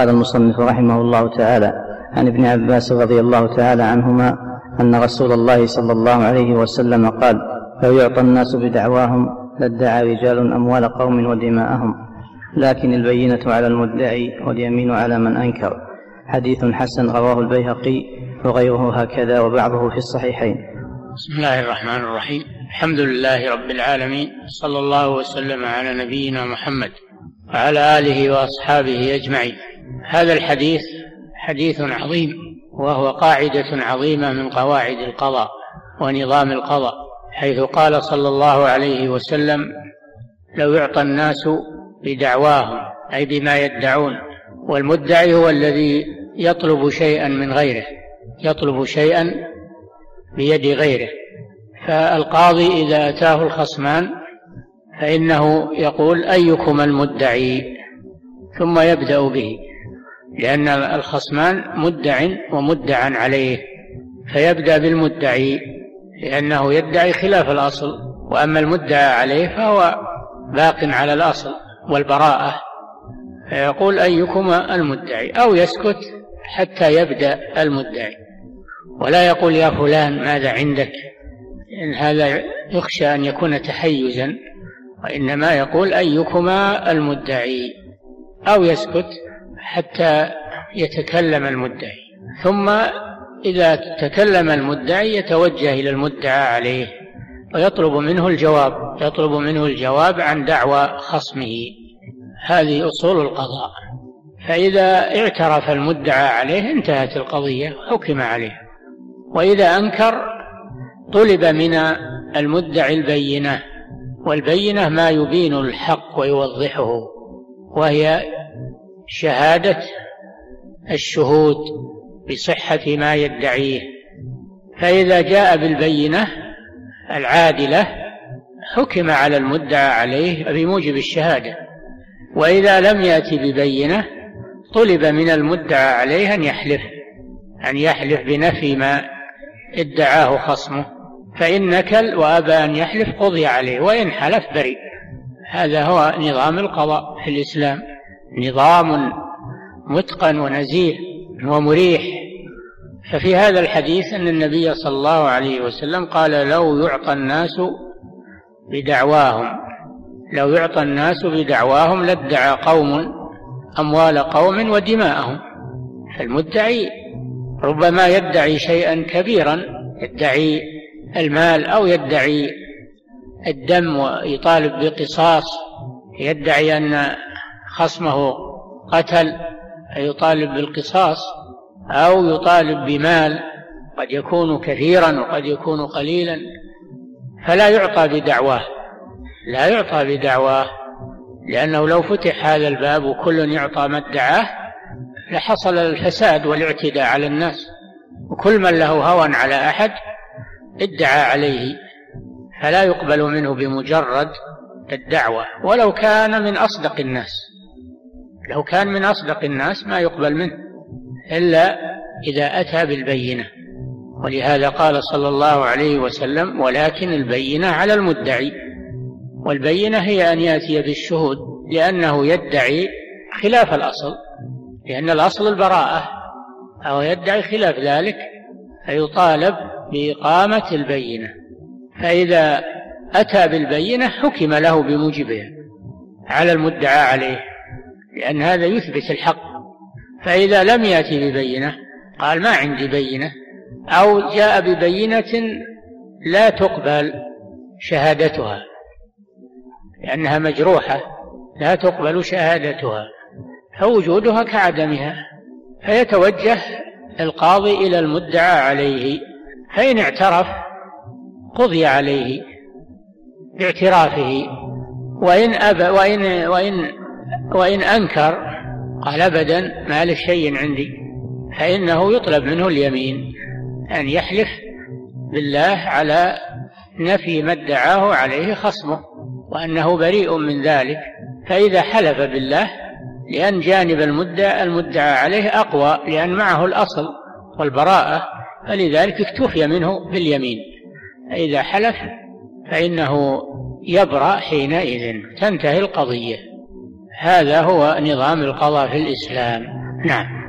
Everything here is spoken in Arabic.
قال المصنف رحمه الله تعالى عن ابن عباس رضي الله تعالى عنهما أن رسول الله صلى الله عليه وسلم قال لو يعطى الناس بدعواهم لادعى رجال أموال قوم ودماءهم لكن البينة على المدعي واليمين على من أنكر. حديث حسن رواه البيهقي وغيره هكذا وبعضه في الصحيحين. بسم الله الرحمن الرحيم. الحمد لله رب العالمين صلى الله وسلم على نبينا محمد وعلى آله وأصحابه أجمعين. هذا الحديث حديث عظيم وهو قاعدة عظيمة من قواعد القضاء ونظام القضاء حيث قال صلى الله عليه وسلم لو يعطى الناس بدعواهم أي بما يدعون والمدعي هو الذي يطلب شيئا من غيره يطلب شيئا بيد غيره فالقاضي إذا أتاه الخصمان فإنه يقول أيكم المدعي؟ ثم يبدأ به. لأن الخصمان مدع ومدعا عليه فيبدأ بالمدعي لأنه يدعي خلاف الأصل وأما المدعى عليه فهو باق على الأصل والبراءة. فيقول أيكما المدعي أو يسكت حتى يبدأ المدعي. ولا يقول يا فلان ماذا عندك؟ إن هذا يخشى أن يكون تحيزا وإنما يقول أيكما المدعي أو يسكت حتى يتكلم المدعي. ثم إذا تكلم المدعي يتوجه إلى المدعى عليه ويطلب منه الجواب يطلب منه الجواب عن دعوى خصمه. هذه أصول القضاء. فإذا اعترف المدعى عليه انتهت القضية حكم عليه. وإذا أنكر طلب من المدعي البينة والبينة ما يبين الحق ويوضحه وهي شهادة الشهود بصحة ما يدعيه. فإذا جاء بالبينة العادلة حكم على المدعى عليه بموجب الشهادة. وإذا لم يأتي ببينة طلب من المدعى عليه أن يحلف أن يحلف بنفي ما ادعاه خصمه. فإن نكل وأبى أن يحلف قضي عليه وإن حلف بريء. هذا هو نظام القضاء في الإسلام. نظام متقن ونزيه ومريح. ففي هذا الحديث أن النبي صلى الله عليه وسلم قال لو يعطى الناس بدعواهم لو يعطى الناس بدعواهم لادعى قوم أموال قوم ودماءهم. فالمدعي ربما يدعي شيئا كبيرا يدعي المال أو يدعي الدم ويطالب بقصاص يدعي أن خصمه قتل فيطالب بالقصاص أو يطالب بمال قد يكون كثيرا وقد يكون قليلا فلا يعطى بدعواه. لا يعطى بدعواه لأنه لو فتح هذا الباب وكل يعطى ما ادعاه لحصل الفساد والاعتداء على الناس. وكل من له هوى على أحد ادعى عليه فلا يقبل منه بمجرد الدعوة ولو كان من أصدق الناس. لو كان من أصدق الناس ما يقبل منه إلا إذا أتى بالبينة. ولهذا قال صلى الله عليه وسلم ولكن البينة على المدعي. والبينة هي أن يأتي بالشهود لأنه يدعي خلاف الأصل لأن الأصل البراءة أو يدعي خلاف ذلك فيطالب بإقامة البينة. فإذا أتى بالبينة حكم له بموجبها على المدعى عليه. لأن هذا يثبت الحق. فإذا لم يأتي ببينة قال ما عندي بينة. أو جاء ببينة لا تقبل شهادتها لأنها مجروحة لا تقبل شهادتها. فوجودها كعدمها فيتوجه القاضي إلى المدعى عليه. فإن اعترف قضي عليه باعترافه. وإن أبى وإن وإن وإن أنكر قال أبدا ما له شيء عندي فإنه يطلب منه اليمين أن يحلف بالله على نفي ما ادعاه عليه خصمه وأنه بريء من ذلك فإذا حلف بالله لأن جانب المدعى المدعى عليه أقوى لأن معه الأصل والبراءة فلذلك اكتفي منه باليمين. فإذا حلف فإنه يبرأ حينئذ تنتهي القضية. هذا هو نظام القضاء في الإسلام. نعم.